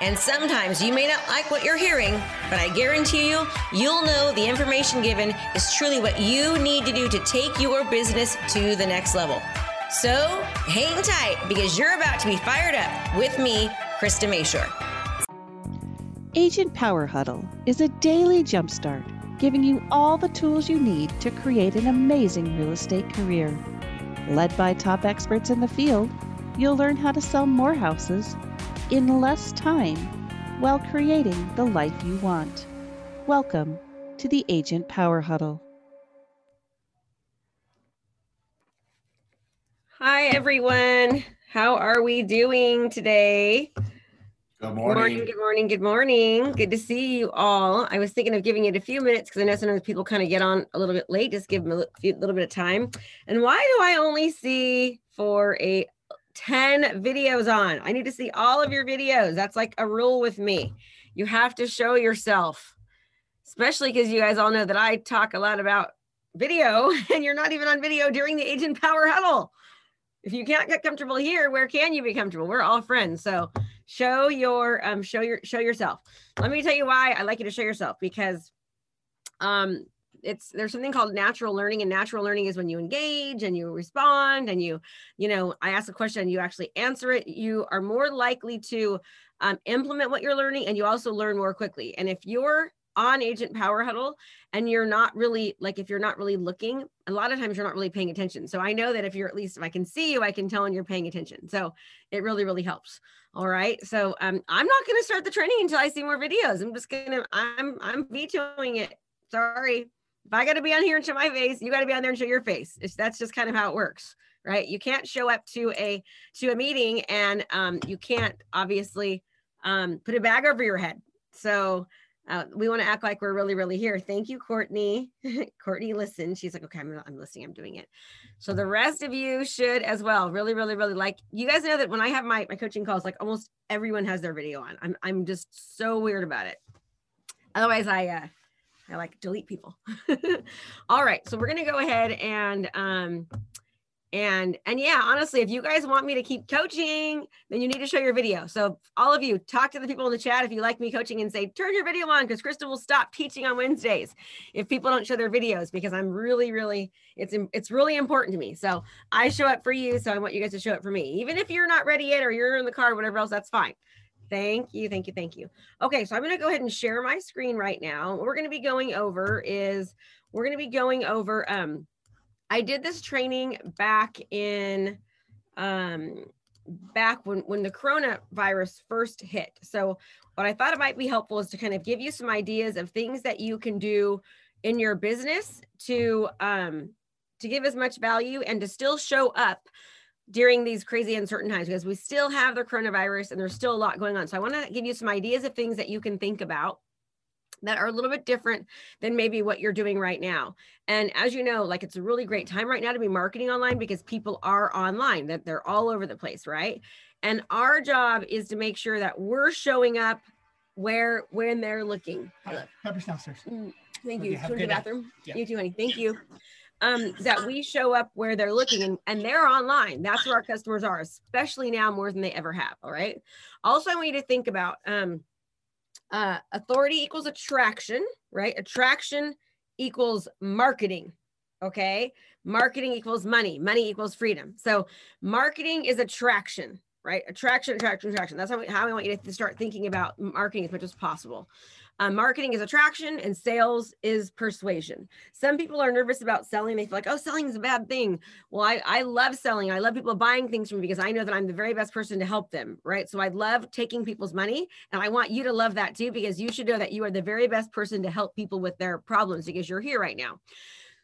And sometimes you may not like what you're hearing, but I guarantee you, you'll know the information given is truly what you need to do to take your business to the next level. So hang tight because you're about to be fired up with me, Krista Mashore. Agent Power Huddle is a daily jumpstart giving you all the tools you need to create an amazing real estate career. Led by top experts in the field, you'll learn how to sell more houses in less time while creating the life you want. Welcome to the Agent Power Huddle. Hi, everyone. How are we doing today? Good morning. Good morning, good morning, good morning. Good to see you all. I was thinking of giving it a few minutes because I know sometimes people kind of get on a little bit late. Just give them a little bit of time. And why do I only see for a 10 videos on? I need to see all of your videos. That's like a rule with me. You have to show yourself, especially because you guys all know that I talk a lot about video and you're not even on video during the Agent Power Huddle. If you can't get comfortable here, where can you be comfortable? We're all friends. So show your um show your show yourself let me tell you why i like you to show yourself because um it's there's something called natural learning and natural learning is when you engage and you respond and you you know i ask a question you actually answer it you are more likely to um, implement what you're learning and you also learn more quickly and if you're on agent power huddle and you're not really like if you're not really looking a lot of times you're not really paying attention so i know that if you're at least if i can see you i can tell when you're paying attention so it really really helps all right. So um, I'm not going to start the training until I see more videos. I'm just going to, I'm, I'm vetoing it. Sorry. If I got to be on here and show my face, you got to be on there and show your face. It's, that's just kind of how it works. Right. You can't show up to a, to a meeting and um, you can't obviously um, put a bag over your head. So uh, we want to act like we're really, really here. Thank you, Courtney. Courtney, listen. She's like, okay, I'm, I'm listening. I'm doing it. So the rest of you should as well. Really, really, really like. You guys know that when I have my my coaching calls, like almost everyone has their video on. I'm I'm just so weird about it. Otherwise, I uh, I like delete people. All right, so we're gonna go ahead and um and and yeah honestly if you guys want me to keep coaching then you need to show your video. So all of you talk to the people in the chat if you like me coaching and say turn your video on because krista will stop teaching on wednesdays if people don't show their videos because i'm really really it's it's really important to me. So i show up for you so i want you guys to show up for me. Even if you're not ready yet or you're in the car or whatever else that's fine Thank you, thank you, thank you. Okay, so I'm going to go ahead and share my screen right now. What we're going to be going over is we're going to be going over um I did this training back in um back when when the coronavirus first hit. So what I thought it might be helpful is to kind of give you some ideas of things that you can do in your business to um to give as much value and to still show up during these crazy uncertain times because we still have the coronavirus and there's still a lot going on. So I want to give you some ideas of things that you can think about that are a little bit different than maybe what you're doing right now. And as you know, like it's a really great time right now to be marketing online because people are online, that they're all over the place, right? And our job is to make sure that we're showing up where when they're looking. Pepper's downstairs. Mm, Thank Okay, you. Go to the bathroom. Yeah. You too, honey. Thank you. Um, that we show up where they're looking and, and they're online. That's where our customers are, especially now more than they ever have. All right. Also, I want you to think about um uh authority equals attraction, right? Attraction equals marketing. Okay. Marketing equals money. Money equals freedom. So marketing is attraction, right? Attraction, attraction, attraction. That's how, we, how I want you to start thinking about marketing as much as possible. Uh, marketing is attraction and sales is persuasion. Some people are nervous about selling. They feel like, oh, selling is a bad thing. Well, I, I love selling. I love people buying things from me because I know that I'm the very best person to help them, right? So I love taking people's money. And I want you to love that too, because you should know that you are the very best person to help people with their problems because you're here right now.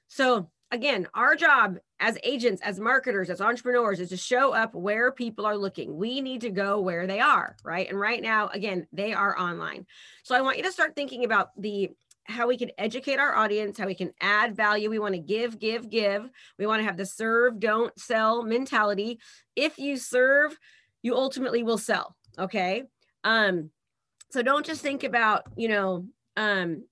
So again, our job as agents, as marketers, as entrepreneurs is to show up where people are looking. We need to go where they are, right? And right now, again, they are online. So I want you to start thinking about the how we can educate our audience, how we can add value. We want to give, give, give. We want to have the serve, don't sell mentality. If you serve, you ultimately will sell. Okay. Um, so don't just think about, you know, um,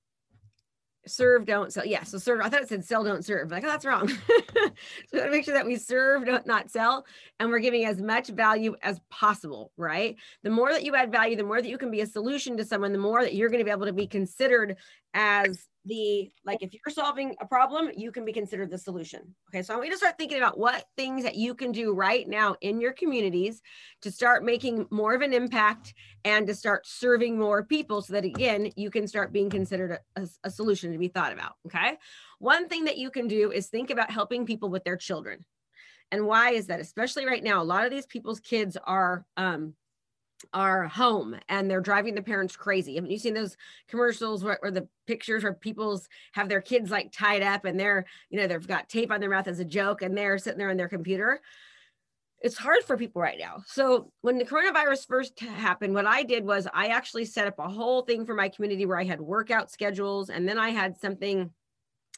serve, don't sell. Yeah, so serve. I thought it said sell, don't serve. Like, oh, that's wrong. so we got to make sure that we serve, don't, not sell, and we're giving as much value as possible. Right. The more that you add value, the more that you can be a solution to someone, the more that you're going to be able to be considered as the like if you're solving a problem you can be considered the solution. Okay so i want you to start thinking about what things that you can do right now in your communities to start making more of an impact and to start serving more people so that again you can start being considered a, a, a solution to be thought about okay? One thing that you can do is think about helping people with their children. And why is that? Especially right now a lot of these people's kids are um, are home and they're driving the parents crazy. Haven't you seen those commercials where, where, the pictures where people's have their kids like tied up and they're, you know, they've got tape on their mouth as a joke and they're sitting there on their computer? It's hard for people right now. So when the coronavirus first happened, what I did was I actually set up a whole thing for my community where I had workout schedules and then I had something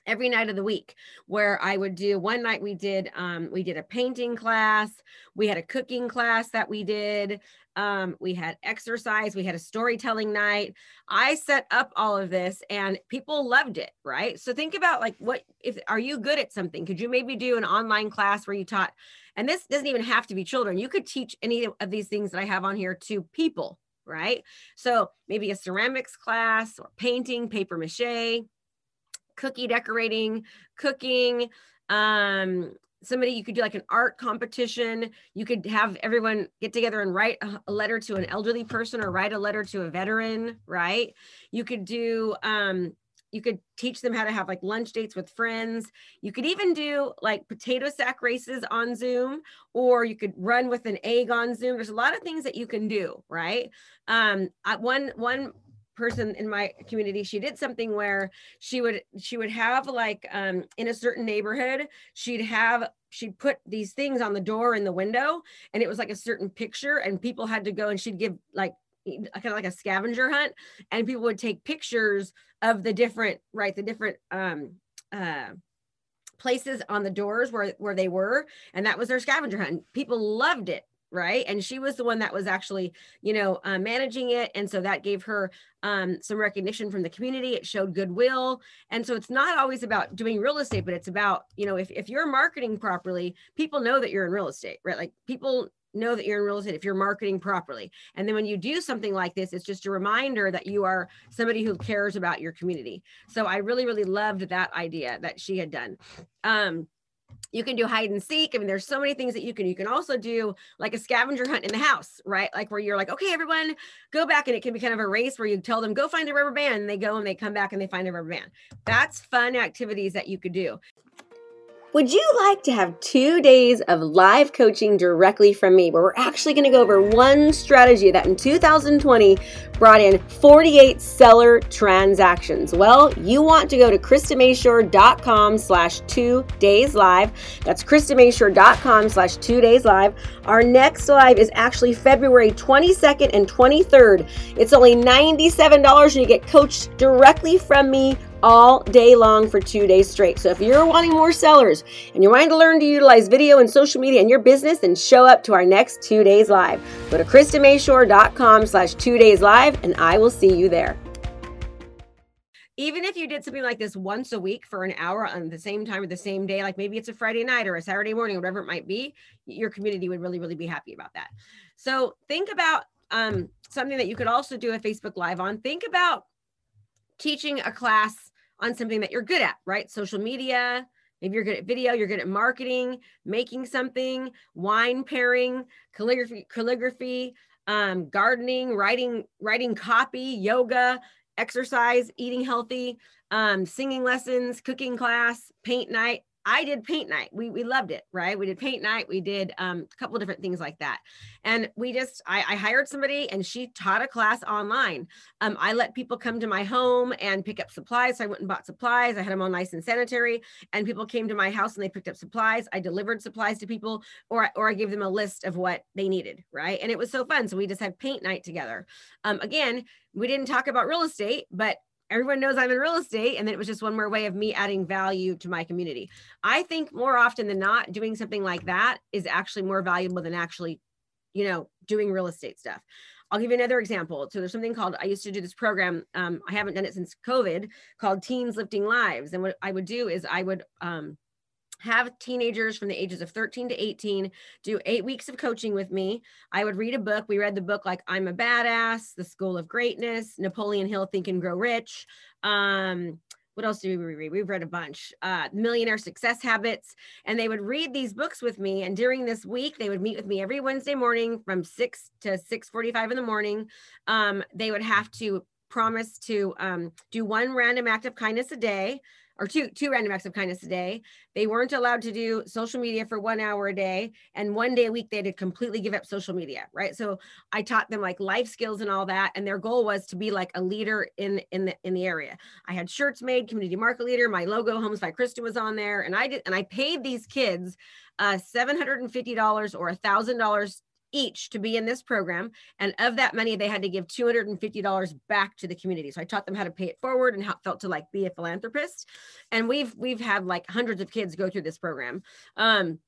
every night of the week where i would do one night we did um, we did a painting class we had a cooking class that we did um, we had exercise we had a storytelling night. I set up all of this and people loved it right? So think about like what if are you good at something? Could you maybe do an online class where you taught and this doesn't even have to be children. You could teach any of these things that i have on here to people right? So maybe a ceramics class or painting paper mache cookie decorating, cooking, um, somebody you could do like an art competition. You could have everyone get together and write a letter to an elderly person or write a letter to a veteran right? You could do um you could teach them how to have like lunch dates with friends. You could even do like potato sack races on zoom or you could run with an egg on zoom. There's a lot of things that you can do right? Um one one person in my community she did something where she would she would have like um in a certain neighborhood she'd have she'd put these things on the door in the window and it was like a certain picture and people had to go and she'd give like kind of like a scavenger hunt and people would take pictures of the different right the different um uh places on the doors where where they were and that was their scavenger hunt people loved it right? And she was the one that was actually you know uh, managing it. And so that gave her um, some recognition from the community. It showed goodwill. And so it's not always about doing real estate but it's about you know if, if you're marketing properly people know that you're in real estate right? Like people know that you're in real estate if you're marketing properly. And then when you do something like this it's just a reminder that you are somebody who cares about your community. So i really really loved that idea that she had done. Um, you can do hide and seek. I mean, there's so many things that you can. You can also do like a scavenger hunt in the house, right? Like where you're like, okay, everyone, go back, and it can be kind of a race where you tell them go find a rubber band, and they go and they come back and they find a rubber band. That's fun activities that you could do. Would you like to have two days of live coaching directly from me where we're actually going to go over one strategy that in 2020 brought in 48 seller transactions? Well, you want to go to KristaMashore.com slash two days live. That's KristaMashore.com slash two days live. Our next live is actually February 22nd and 23rd. It's only $97 and you get coached directly from me all day long for two days straight. So if you're wanting more sellers and you're wanting to learn to utilize video and social media in your business, then show up to our next two days live. Go to KristaMashore.com slash two days live and I will see you there. Even if you did something like this once a week for an hour on the same time or the same day, like maybe it's a Friday night or a Saturday morning, whatever it might be, your community would really, really be happy about that. So think about um, something that you could also do a Facebook Live on. Think about teaching a class on something that you're good at, right? Social media, maybe you're good at video, you're good at marketing, making something, wine pairing, calligraphy, calligraphy, um, gardening, writing, writing copy, yoga, exercise, eating healthy, um, singing lessons, cooking class, paint night, I did paint night. We we loved it, right? We did paint night. We did um, a couple different things like that, and we just I, I, hired somebody and she taught a class online. Um, I let people come to my home and pick up supplies. So I went and bought supplies. I had them all nice and sanitary, and people came to my house and they picked up supplies. I delivered supplies to people, or or I gave them a list of what they needed, right? And it was so fun. So we just had paint night together. Um, again, we didn't talk about real estate, but everyone knows I'm in real estate. And then it was just one more way of me adding value to my community. I think more often than not, doing something like that is actually more valuable than actually, you know, doing real estate stuff. I'll give you another example. So there's something called, I used to do this program. Um, I haven't done it since COVID called Teens Lifting Lives. And what I would do is I would um, have teenagers from the ages of 13 to 18 do eight weeks of coaching with me. I would read a book. We read the book like I'm a Badass, The School of Greatness, Napoleon Hill, Think and Grow Rich. Um, what else do we read? We've read a bunch. Uh, Millionaire Success Habits. And they would read these books with me. And during this week, they would meet with me every Wednesday morning from 6 to 6.45 in the morning. Um, they would have to promise to um, do one random act of kindness a day or two two random acts of kindness a day. They weren't allowed to do social media for one hour a day, and one day a week they had to completely give up social media. Right. So I taught them like life skills and all that, and their goal was to be like a leader in in the in the area. I had shirts made, community market leader. My logo, Homes by Kristen, was on there, and I did and I paid these kids uh, seven hundred and fifty dollars or a thousand dollars each to be in this program. And of that money, they had to give $250 back to the community. So I taught them how to pay it forward and how it felt to like be a philanthropist. And we've we've had like hundreds of kids go through this program. Um,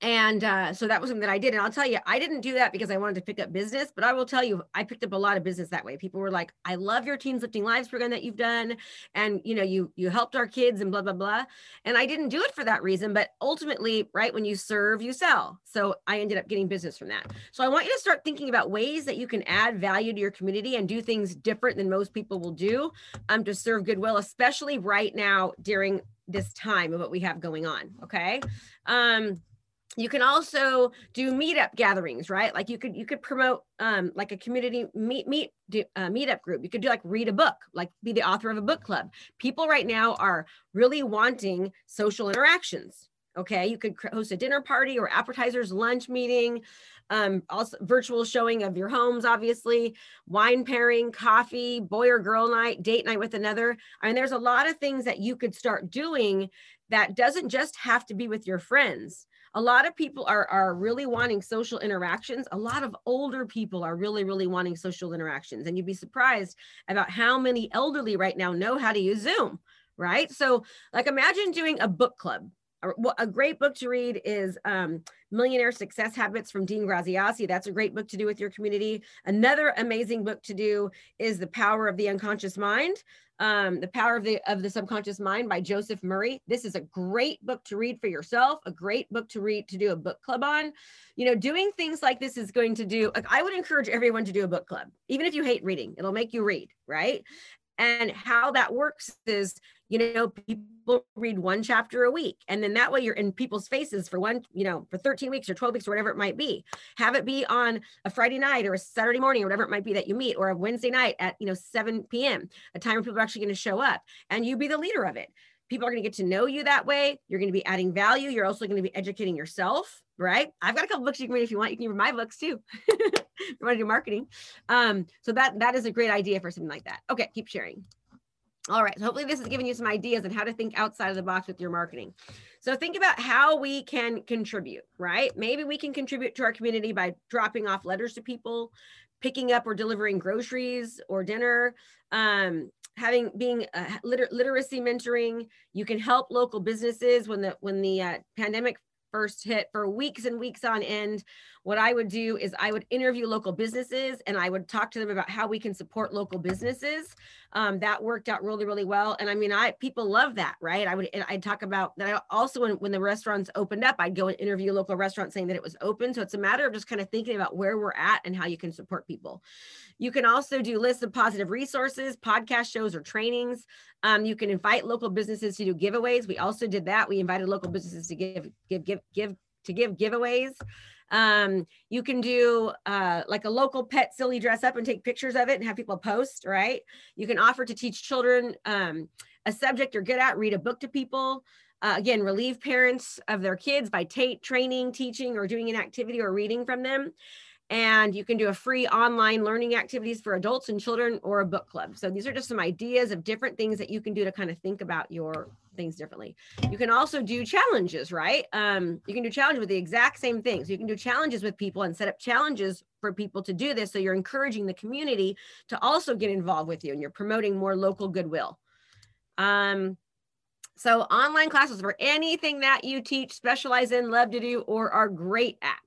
and uh, so that was something that I did. And I'll tell you, I didn't do that because I wanted to pick up business, but I will tell you, I picked up a lot of business that way. People were like, "I love your Teens Lifting Lives program that you've done, and you know, you you helped our kids and blah blah blah." And I didn't do it for that reason, but ultimately, right when you serve, you sell. So I ended up getting business from that. So I want you to start thinking about ways that you can add value to your community and do things different than most people will do um, to serve goodwill, especially right now during this time of what we have going on. Okay. Um, you can also do meetup gatherings right? Like you could you could promote um like a community meet meet do, uh, meetup group. You could do like read a book like be the author of a book club. People right now are really wanting social interactions okay? You could host a dinner party or appetizers lunch meeting um also virtual showing of your homes obviously wine pairing coffee boy or girl night date night with another. I mean there's a lot of things that you could start doing that doesn't just have to be with your friends a lot of people are are really wanting social interactions. A lot of older people are really really wanting social interactions and you'd be surprised about how many elderly right now know how to use zoom right? So like imagine doing a book club a great book to read is um, Millionaire Success Habits from Dean Graziosi. That's a great book to do with your community. Another amazing book to do is The Power of the Unconscious Mind um, The Power of the of the Subconscious Mind by Joseph Murphy. This is a great book to read for yourself, a great book to read to do a book club on. You know, doing things like this is going to do like I would encourage everyone to do a book club, even if you hate reading, it'll make you read, right? And how that works is you know people read one chapter a week and then that way you're in people's faces for one you know for 13 weeks or 12 weeks or whatever it might be. Have it be on a friday night or a saturday morning or whatever it might be that you meet or a wednesday night at you know 7 p.m a time when people are actually going to show up and you be the leader of it. People are going to get to know you that way. You're going to be adding value. You're also going to be educating yourself right? I've got a couple books you can read if you want. You can read my books too. You want to do marketing. Um so that that is a great idea for something like that. Okay keep sharing all right, so hopefully this is giving you some ideas on how to think outside of the box with your marketing. So think about how we can contribute, right? Maybe we can contribute to our community by dropping off letters to people, picking up or delivering groceries or dinner, um, having being uh, liter- literacy mentoring. You can help local businesses when the when the uh, pandemic first hit for weeks and weeks on end what I would do is I would interview local businesses and I would talk to them about how we can support local businesses. Um, that worked out really, really well. And I mean, I people love that, right? I would I'd talk about that. I also when when the restaurants opened up, I'd go and interview local restaurants saying that it was open. So it's a matter of just kind of thinking about where we're at and how you can support people. You can also do lists of positive resources, podcast shows, or trainings. Um, you can invite local businesses to do giveaways. We also did that. We invited local businesses to give give give give to give giveaways. Um, you can do uh, like a local pet silly dress up and take pictures of it and have people post, right? You can offer to teach children um, a subject you're good at, read a book to people. Uh, again, relieve parents of their kids by t- training, teaching, or doing an activity or reading from them. and you can do a free online learning activities for adults and children or a book club. So these are just some ideas of different things that you can do to kind of think about your things differently. You can also do challenges, right? Um, you can do challenges with the exact same things. So you can do challenges with people and set up challenges for people to do this. So you're encouraging the community to also get involved with you and you're promoting more local goodwill. Um, so online classes for anything that you teach, specialize in, love to do, or are great at.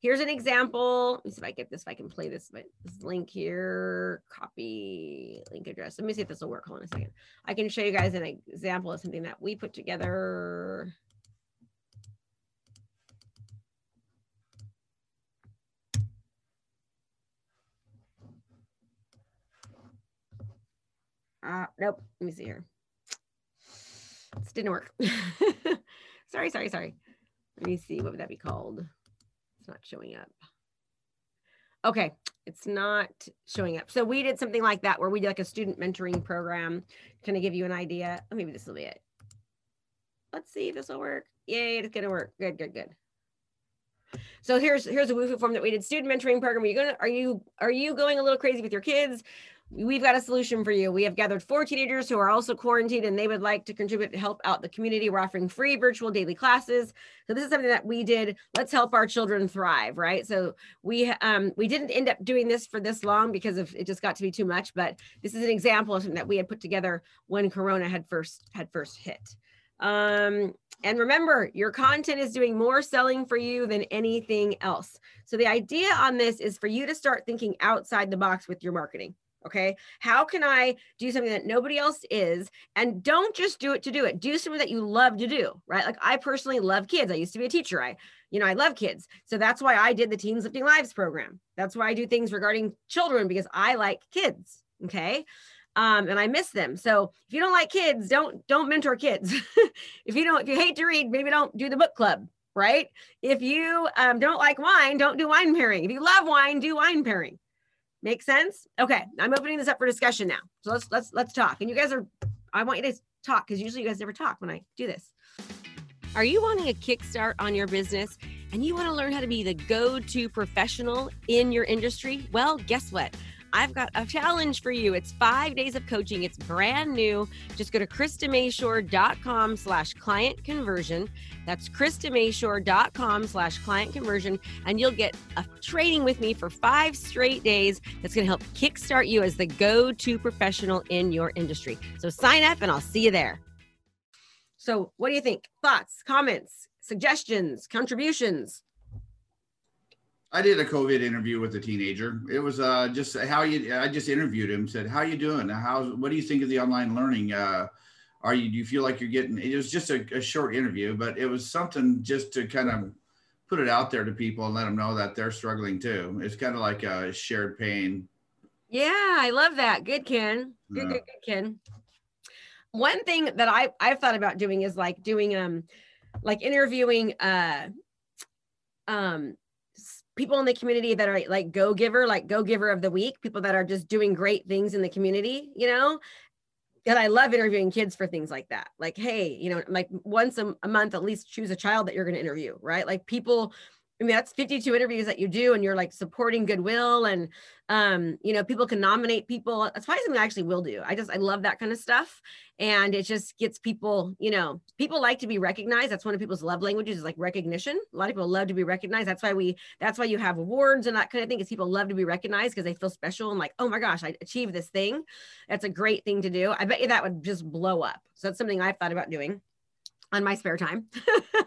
Here's an example. Let me see if I get this, if I can play this, this link here, copy link address. Let me see if this will work. Hold on a second. I can show you guys an example of something that we put together. Uh, nope. Let me see here. This didn't work. sorry, sorry, sorry. Let me see. What would that be called? Not showing up. Okay, it's not showing up. So we did something like that where we did like a student mentoring program, kind of give you an idea. Maybe this will be it. Let's see if this will work. Yay, it's gonna work. Good, good, good. So here's here's a Wufoo form that we did student mentoring program. Are you gonna are you are you going a little crazy with your kids? we've got a solution for you. We have gathered four teenagers who are also quarantined and they would like to contribute to help out the community. We're offering free virtual daily classes. So this is something that we did. Let's help our children thrive, right? So we um, we didn't end up doing this for this long because of it just got to be too much. But this is an example of something that we had put together when Corona had first had first hit. Um, and remember, your content is doing more selling for you than anything else. So the idea on this is for you to start thinking outside the box with your marketing. Okay. How can I do something that nobody else is? And don't just do it to do it. Do something that you love to do, right? Like I personally love kids. I used to be a teacher. I, you know, I love kids. So that's why I did the Teens Lifting Lives program. That's why I do things regarding children because I like kids. Okay. Um, and I miss them. So if you don't like kids, don't don't mentor kids. if you don't, if you hate to read, maybe don't do the book club, right? If you um, don't like wine, don't do wine pairing. If you love wine, do wine pairing Make sense? Okay, I'm opening this up for discussion now. So let's let's let's talk. And you guys are I want you to talk because usually you guys never talk when I do this. Are you wanting a kickstart on your business and you want to learn how to be the go-to professional in your industry? Well, guess what? I've got a challenge for you. It's five days of coaching. It's brand new. Just go to KristaMashore.com slash client conversion. That's KristaMashore.com slash client conversion. And you'll get a training with me for five straight days that's going to help kickstart you as the go-to professional in your industry. So sign up and I'll see you there. So what do you think? Thoughts, comments, suggestions, contributions? I did a COVID interview with a teenager. It was uh, just how you. I just interviewed him. Said, "How you doing? How? What do you think of the online learning? Uh, are you? Do you feel like you're getting?" It was just a, a short interview, but it was something just to kind of put it out there to people and let them know that they're struggling too. It's kind of like a shared pain. Yeah, I love that. Good, Ken. Good, yeah. good, good, Ken. One thing that I I've thought about doing is like doing um like interviewing uh um people in the community that are like go giver, like go giver of the week, people that are just doing great things in the community, you know. And I love interviewing kids for things like that. Like, hey, you know, like once a, a month, at least choose a child that you're going to interview, right? Like people I mean, that's 52 interviews that you do, and you're like supporting goodwill, and um, you know, people can nominate people. That's probably something I actually will do. I just I love that kind of stuff, and it just gets people. You know, people like to be recognized. That's one of people's love languages is like recognition. A lot of people love to be recognized. That's why we. That's why you have awards and that kind of thing. Is people love to be recognized because they feel special and like, oh my gosh, I achieved this thing. That's a great thing to do. I bet you that would just blow up. So that's something I've thought about doing on my spare time.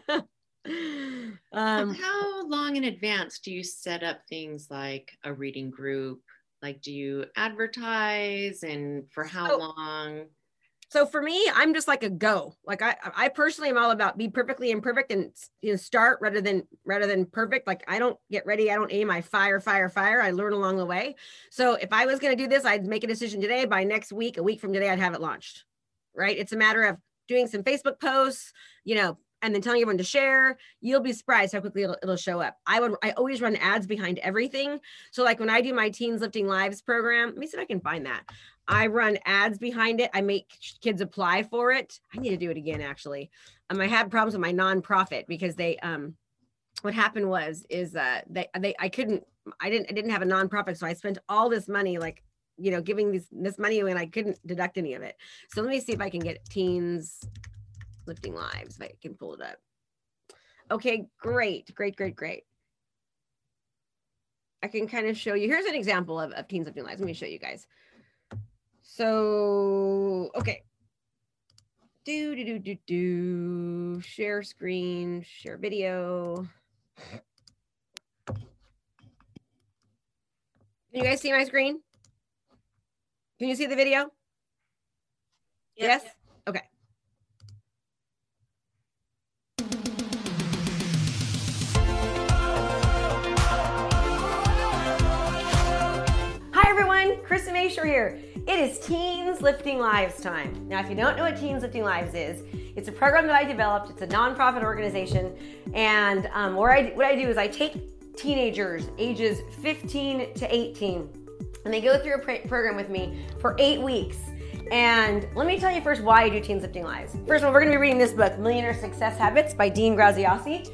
um, how long in advance do you set up things like a reading group? Like, do you advertise and for how so, long? So for me, I'm just like a go. Like I, I personally am all about be perfectly imperfect and you know start rather than rather than perfect. Like I don't get ready, I don't aim, I fire, fire, fire. I learn along the way. So if I was going to do this, I'd make a decision today. By next week, a week from today, I'd have it launched. Right? It's a matter of doing some Facebook posts, you know, and then telling everyone to share, you'll be surprised how quickly it'll, it'll, show up. I would, I always run ads behind everything. So like when I do my Teens Lifting Lives program, let me see if I can find that. I run ads behind it. I make kids apply for it. I need to do it again, actually. Um, I had problems with my nonprofit because they, um, what happened was, is uh, they, they, I couldn't I didn't I didn't have a nonprofit, so I spent all this money like you know giving this this money and I couldn't deduct any of it. So let me see if I can get teens lifting lives if I can pull it up. Okay, great, great, great, great. I can kind of show you. Here's an example of, of teens lifting lives. Let me show you guys. So, okay. Do, do, do, do, do. Share screen, share video. Can you guys see my screen? Can you see the video? Yes? Okay. Krista here. It is Teens Lifting Lives time. Now, if you don't know what Teens Lifting Lives is, it's a program that I developed. It's a nonprofit organization, and um, where I what I do is I take teenagers ages 15 to 18, and they go through a pr- program with me for eight weeks. And let me tell you first why I do Teens Lifting Lives. First of all, we're going to be reading this book, Millionaire Success Habits by Dean Graziosi.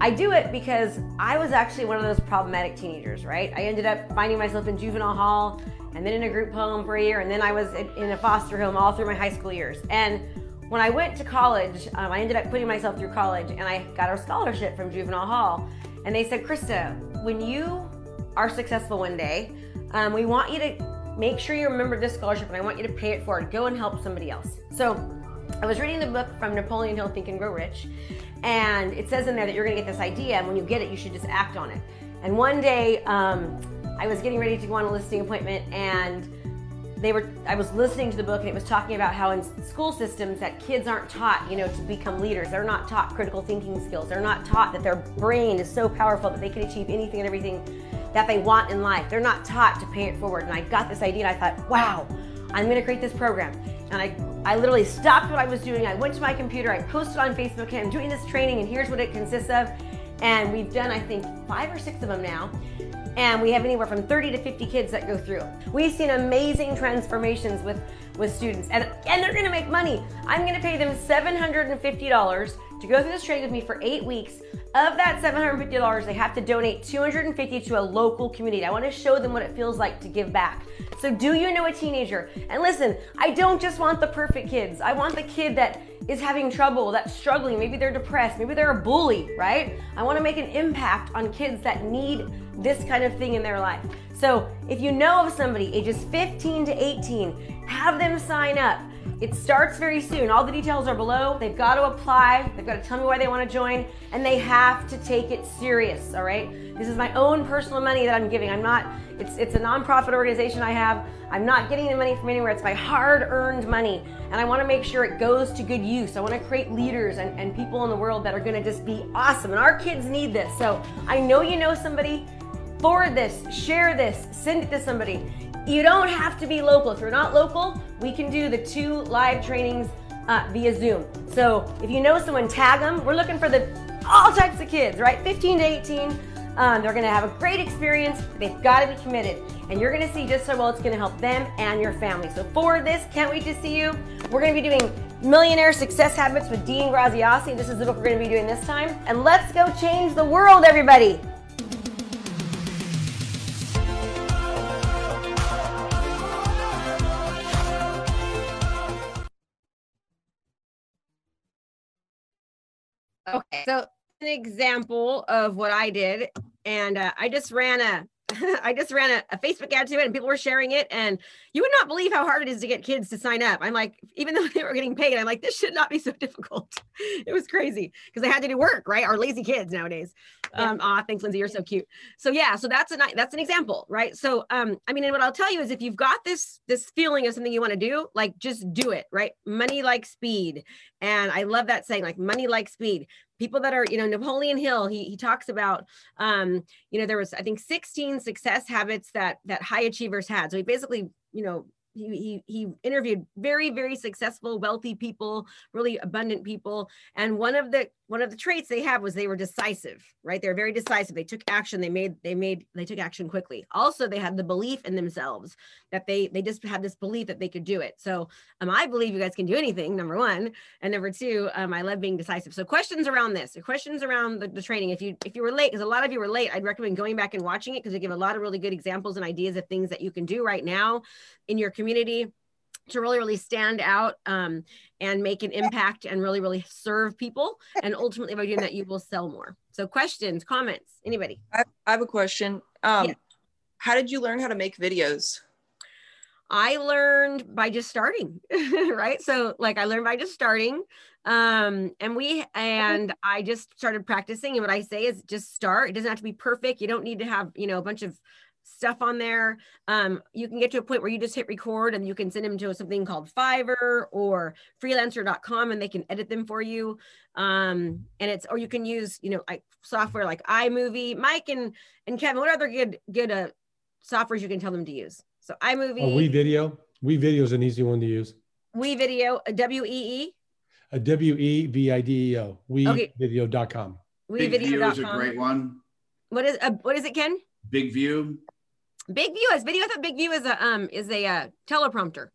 I do it because I was actually one of those problematic teenagers, right? I ended up finding myself in juvenile hall and then in a group home for a year, and then I was in a foster home all through my high school years. And when I went to college, um, I ended up putting myself through college and I got a scholarship from juvenile hall. And they said, Krista, when you are successful one day, um, we want you to make sure you remember this scholarship and I want you to pay it forward. Go and help somebody else. So I was reading the book from Napoleon Hill, Think and Grow Rich, and it says in there that you're going to get this idea, and when you get it, you should just act on it. And one day, um, I was getting ready to go on a listing appointment, and they were. I was listening to the book, and it was talking about how in school systems that kids aren't taught, you know, to become leaders. They're not taught critical thinking skills. They're not taught that their brain is so powerful that they can achieve anything and everything that they want in life. They're not taught to pay it forward. And I got this idea, and I thought, wow, I'm going to create this program. And I, I literally stopped what I was doing. I went to my computer, I posted on Facebook, hey, I'm doing this training, and here's what it consists of. And we've done, I think, five or six of them now. And we have anywhere from 30 to 50 kids that go through. We've seen amazing transformations with, with students, and, and they're gonna make money. I'm gonna pay them $750 to go through this training with me for eight weeks. Of that $750, they have to donate 250 to a local community. I want to show them what it feels like to give back. So, do you know a teenager? And listen, I don't just want the perfect kids. I want the kid that is having trouble, that's struggling. Maybe they're depressed. Maybe they're a bully, right? I want to make an impact on kids that need this kind of thing in their life. So, if you know of somebody ages 15 to 18, have them sign up. It starts very soon. All the details are below. They've got to apply. They've got to tell me why they want to join, and they have to take it serious. All right. This is my own personal money that I'm giving. I'm not. It's it's a nonprofit organization I have. I'm not getting the money from anywhere. It's my hard-earned money, and I want to make sure it goes to good use. I want to create leaders and, and people in the world that are going to just be awesome. And our kids need this. So I know you know somebody. Forward this, share this, send it to somebody. You don't have to be local. If you're not local, we can do the two live trainings uh, via Zoom. So if you know someone, tag them. We're looking for the all types of kids, right? 15 to 18. Um, they're to have a great experience. They've got to be committed, and you're to see just how well it's to help them and your family. So for this, can't wait to see you. We're to be doing Millionaire Success Habits with Dean Graziosi. This is the book we're to be doing this time, and let's go change the world, everybody. So an example of what I did, and uh, I just ran a I just ran a, a, Facebook ad to it and people were sharing it. And you would not believe how hard it is to get kids to sign up. I'm like, even though they were getting paid, I'm like, this should not be so difficult. it was crazy because they had to do work, right? Our lazy kids nowadays. Yeah. Um, ah, thanks, Lindsay. You're so cute. So yeah, so that's a that's an example, right? So um, I mean, and what I'll tell you is if you've got this this feeling of something you want to do, like just do it, right? Money like speed. And I love that saying, like money like speed people that are you know napoleon hill he, he talks about um you know there was i think 16 success habits that that high achievers had. So he basically you know he, he he interviewed very very successful wealthy people really abundant people. And one of the one of the traits they have was they were decisive right? They're very decisive. They took action. They made they made they took action quickly. Also they had the belief in themselves that they they just had this belief that they could do it. So um, i believe you guys can do anything number one. And number two um, i love being decisive. So questions around this questions around the, the training. If you if you were late because a lot of you were late i'd recommend going back and watching it because they give a lot of really good examples and ideas of things that you can do right now in your community to really really stand out um, and make an impact and really really serve people and ultimately by doing that you will sell more so questions comments anybody I, I have a question. Um, Yeah. How did you learn how to make videos? I learned by just starting, right? So like I learned by just starting. Um and we and I just started practicing and what I say is just start. It doesn't have to be perfect. You don't need to have, you know, a bunch of stuff on there. Um you can get to a point where you just hit record and you can send them to something called Fiverr or freelancer.com and they can edit them for you. Um and it's or you can use, you know, like software like iMovie. Mike and and Kevin, what other good good uh softwares you can tell them to use? So iMovie, Oh, we video. We video is an easy one to use. We Video, W E E, A W E V I D E O. Okay. WeVideo.com. BIGVU is a great one. What is uh, what is it, Ken? BIGVU. BIGVU is video. I thought BIGVU is a um is a uh, teleprompter.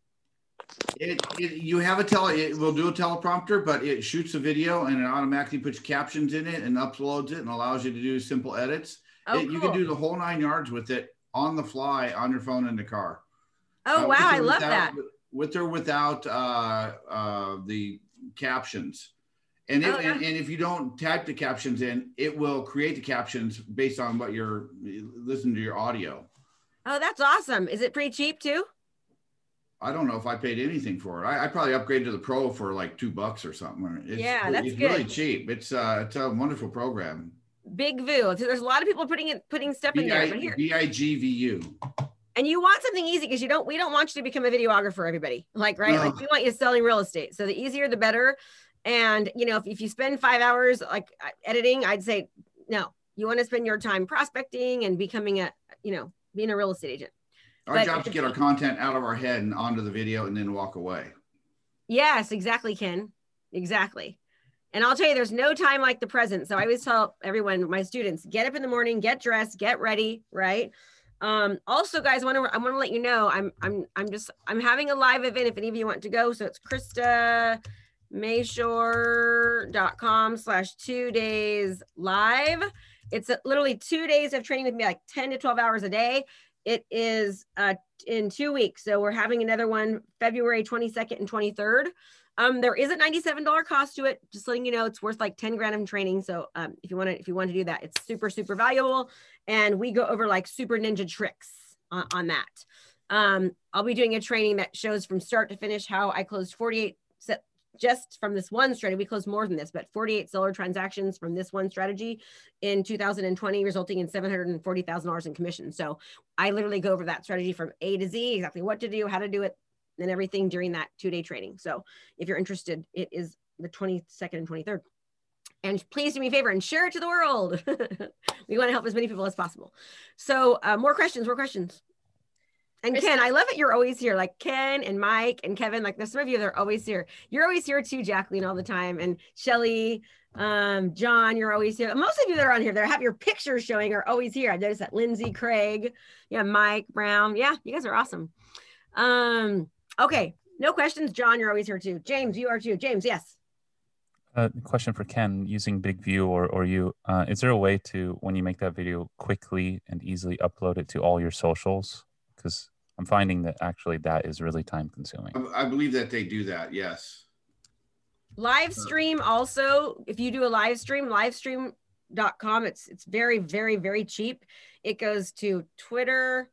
It, it, you have a tele, it will do a teleprompter, but it shoots a video and it automatically puts captions in it and uploads it and allows you to do simple edits. Oh, It- You can do the whole nine yards with it on the fly on your phone in the car. Oh Uh, wow, I love without- that. With or without uh, uh, the captions. And, it, Oh, yeah. and, and if you don't type the captions in, it will create the captions based on what you're listening to your audio. Oh, that's awesome. Is it pretty cheap too? I don't know if I paid anything for it. I, I probably upgraded to the pro for like two bucks or something. It's, Yeah, that's it's really cheap. It's uh, it's a wonderful program. Big. So there's a lot of people putting it putting stuff in there, but here B I G V U. and you want something easy because you don't we don't want you to become a videographer everybody like right like we want you selling real estate so the easier the better and you know if, if you spend five hours like uh, editing i'd say no you want to spend your time prospecting and becoming a you know being a real estate agent. Our But job is to get our content out of our head and onto the video and then walk away. yes exactly ken. Exactly. And i'll tell you there's no time like the present. So i always tell everyone my students get up in the morning get dressed get ready right? Um also guys i want to i want to let you know i'm i'm i'm just i'm having a live event if any of you want to go. So it's krista mashore.com slash two days live it's literally two days of training with me like 10 to 12 hours a day it is uh, in two weeks so we're having another one february 22nd and 23rd um, there is a $97 cost to it. Just letting you know, it's worth like 10 grand of training. So um, if you want to, if you want to do that, it's super, super valuable. And we go over like super ninja tricks on, on that. Um, I'll be doing a training that shows from start to finish how I closed 48 set just from this one strategy. We closed more than this, but 48 seller transactions from this one strategy in 2020, resulting in $740,000 in commission. So I literally go over that strategy from A to Z, exactly what to do, how to do it, and everything during that two day training. So if you're interested, it is the 22nd and 23rd. And please do me a favor and share it to the world. we want to help as many people as possible. So uh, more questions, more questions. And Ken, I love it. You're always here. Like Ken and Mike and Kevin, like there's some of you that are always here. You're always here too, Jacqueline, all the time. And Shelly, um, John, you're always here. Most of you that are on here that have your pictures showing are always here. I've noticed that Lindsay, Craig, yeah, Mike, Brown. Yeah, you guys are awesome. Um, okay, no questions. John, you're always here too. James, you are too. James, yes. Uh, question for Ken using BIGVU or, or you, uh, is there a way to, when you make that video, quickly and easily upload it to all your socials? Because I'm finding that actually that is really time consuming. I, I believe that they do that. Yes. Live stream also, if you do a live stream, livestream.com, it's it's very, very, very cheap. It goes to Twitter,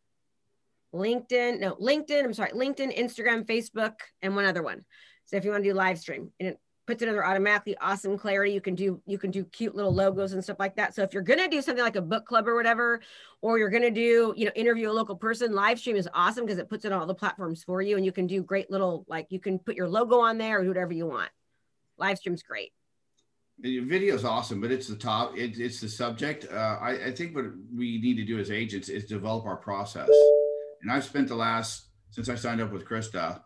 LinkedIn, no, LinkedIn, I'm sorry, LinkedIn, Instagram, Facebook, and one other one. So if you want to do live stream and it puts it under automatically awesome clarity, you can do you can do cute little logos and stuff like that. So if you're gonna do something like a book club or whatever, or you're gonna do, you know, interview a local person, live stream is awesome because it puts it on all the platforms for you and you can do great little like you can put your logo on there or do whatever you want. Live stream's great. Video is awesome, but it's the top. It, it's the subject. Uh, I, I think what we need to do as agents is develop our process. And I've spent the last since I signed up with Krista,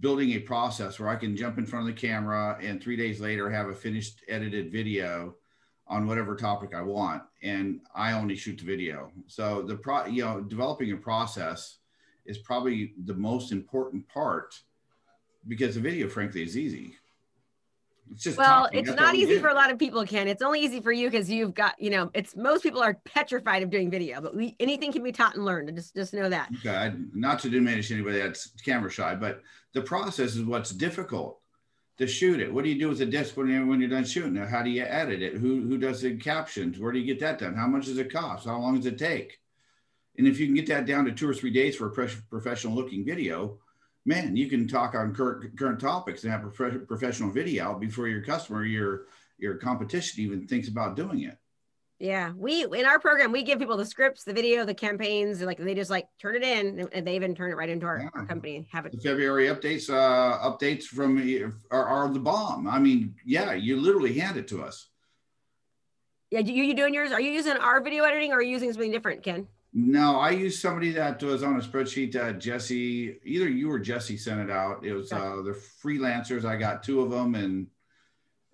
building a process where I can jump in front of the camera and three days later have a finished edited video on whatever topic I want. And I only shoot the video. So the pro, you know, developing a process is probably the most important part because the video, frankly, is easy. It's just Well, talking. it's That's not we easy do. for a lot of people, Ken. It's only easy for you because you've got, you know, it's most people are petrified of doing video, but we anything can be taught and learned. Just just know that. Okay, not to diminish anybody that's camera shy, but the process is what's difficult to shoot it. What do you do with the disc when you're, when you're done shooting it? How do you edit it? Who who does the captions? Where do you get that done? How much does it cost? How long does it take? And if you can get that down to two or three days for a professional looking video, man, you can talk on current current topics and have a prof- professional video out before your customer, your your competition even thinks about doing it. Yeah, we in our program we give people the scripts, the video, the campaigns, and like they just like turn it in, and they even turn it right into our, our company have it. the February updates, uh, updates from are, are the bomb. I mean, yeah, you literally hand it to us. Yeah, you you doing yours? Are you using our video editing or are you using something different, Ken? No, I used somebody that was on a spreadsheet that Jesse, either you or Jesse sent it out. It was Okay. uh, they're freelancers. I got two of them, and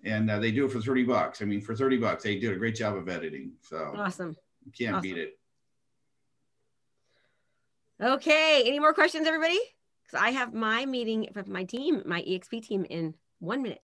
and uh, they do it for thirty bucks. I mean, for thirty bucks, they did a great job of editing. So Awesome. you can't awesome. beat it. Okay, any more questions, everybody? Because I have my meeting with my team, my EXP team, in one minute.